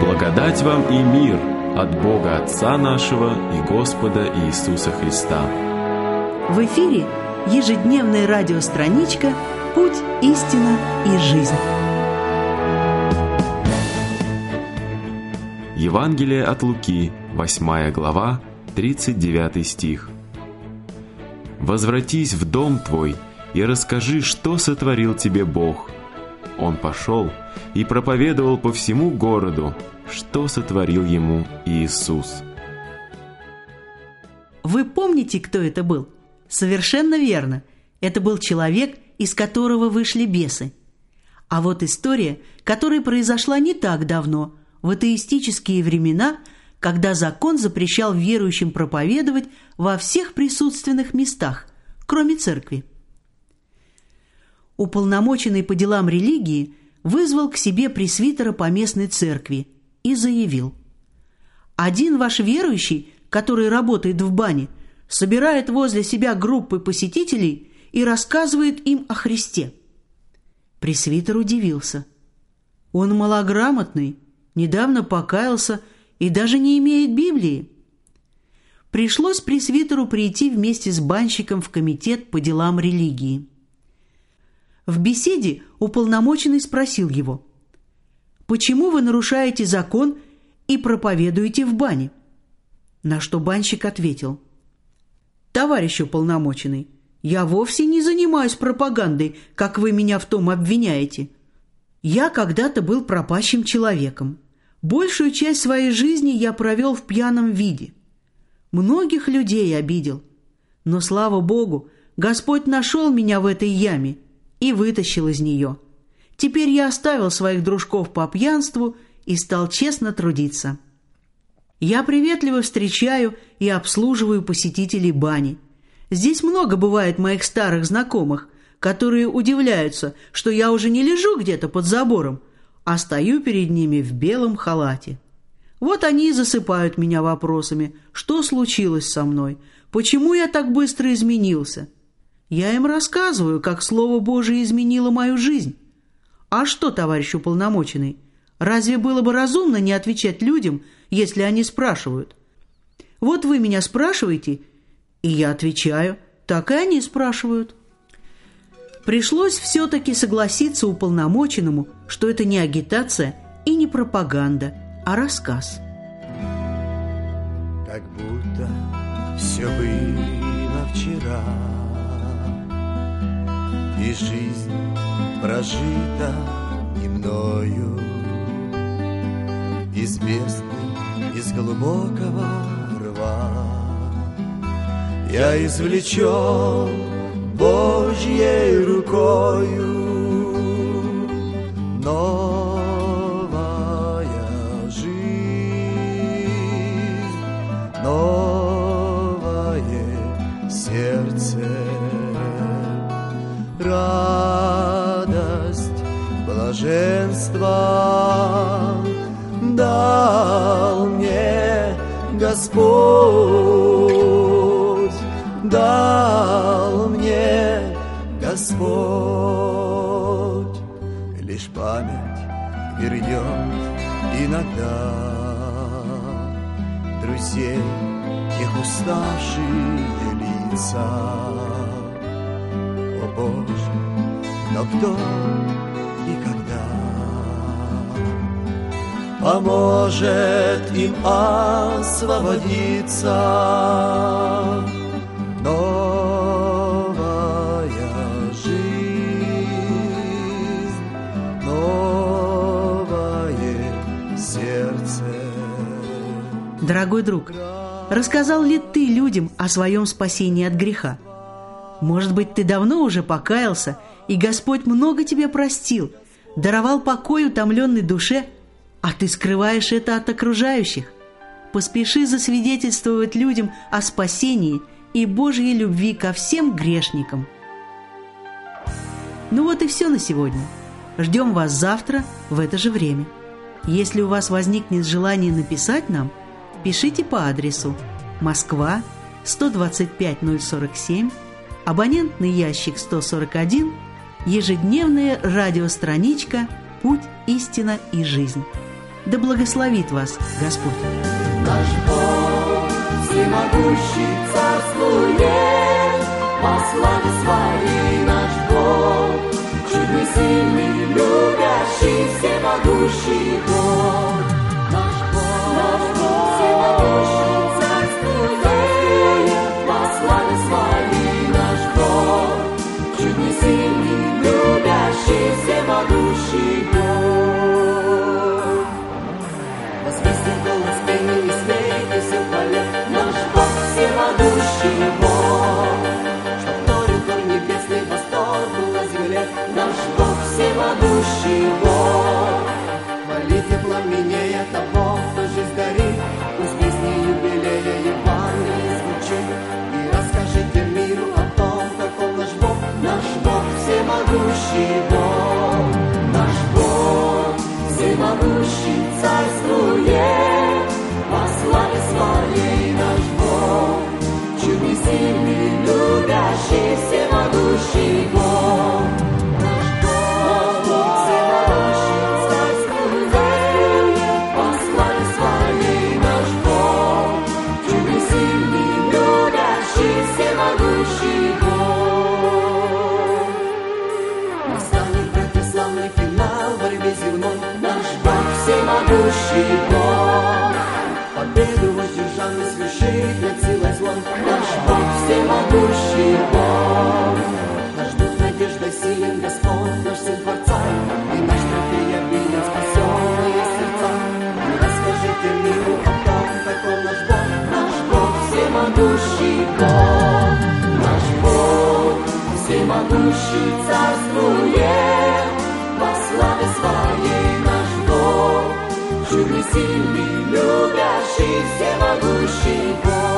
Благодать вам и мир от Бога Отца нашего и Господа Иисуса Христа. В эфире ежедневная радиостраничка «Путь, истина и жизнь». Евангелие от Луки, 8 глава, 39 стих. «Возвратись в дом твой и расскажи, что сотворил тебе Бог». Он пошел и проповедовал по всему городу, что сотворил ему Иисус. Вы помните, кто это был? Совершенно верно. Это был человек, из которого вышли бесы. А вот история, которая произошла не так давно, в атеистические времена, когда закон запрещал верующим проповедовать во всех присутственных местах, кроме церкви. Уполномоченный по делам религии вызвал к себе пресвитера по местной церкви и заявил. «Один ваш верующий, который работает в бане, собирает возле себя группы посетителей и рассказывает им о Христе». Пресвитер удивился. «Он малограмотный, недавно покаялся и даже не имеет Библии». Пришлось пресвитеру прийти вместе с банщиком в комитет по делам религии. В беседе уполномоченный спросил его – Почему вы нарушаете закон и проповедуете в бане?» На что банщик ответил. «Товарищ уполномоченный, я вовсе не занимаюсь пропагандой, как вы меня в том обвиняете. Я когда-то был пропащим человеком. Большую часть своей жизни я провел в пьяном виде. Многих людей обидел. Но, слава Богу, Господь нашел меня в этой яме и вытащил из нее. Теперь я оставил своих дружков по пьянству и стал честно трудиться. Я приветливо встречаю и обслуживаю посетителей бани. Здесь много бывает моих старых знакомых, которые удивляются, что я уже не лежу где-то под забором, а стою перед ними в белом халате. Вот они и засыпают меня вопросами, что случилось со мной, почему я так быстро изменился. Я им рассказываю, как Слово Божие изменило мою жизнь. А что, товарищ уполномоченный, разве было бы разумно не отвечать людям, если они спрашивают? Вот вы меня спрашиваете, и я отвечаю, так и они спрашивают. Пришлось все-таки согласиться уполномоченному, что это не агитация и не пропаганда, а рассказ. Как будто все было вчера, и жизнь прожита и мною. Из из глубокого рва Я извлечен Божьей рукою Господь, дал мне Господь. Лишь память вернет иногда друзей, тех уставшие лица. О Боже, но кто поможет им освободиться. Новая жизнь, новое сердце. Дорогой друг, рассказал ли ты людям о своем спасении от греха? Может быть, ты давно уже покаялся, и Господь много тебе простил, даровал покой утомленной душе – а ты скрываешь это от окружающих. Поспеши засвидетельствовать людям о спасении и Божьей любви ко всем грешникам. Ну вот и все на сегодня. Ждем вас завтра в это же время. Если у вас возникнет желание написать нам, пишите по адресу Москва, 125047, абонентный ящик 141, ежедневная радиостраничка «Путь, истина и жизнь». Да благословит вас Господь. Наш Бог, всемогущий царствует, во славе своей наш Бог, чудный, сильный, любящий, всемогущий Бог. 呼吸过。сущий царствует, во славе своей наш Бог, чудный, сильный, любящий, всемогущий Бог.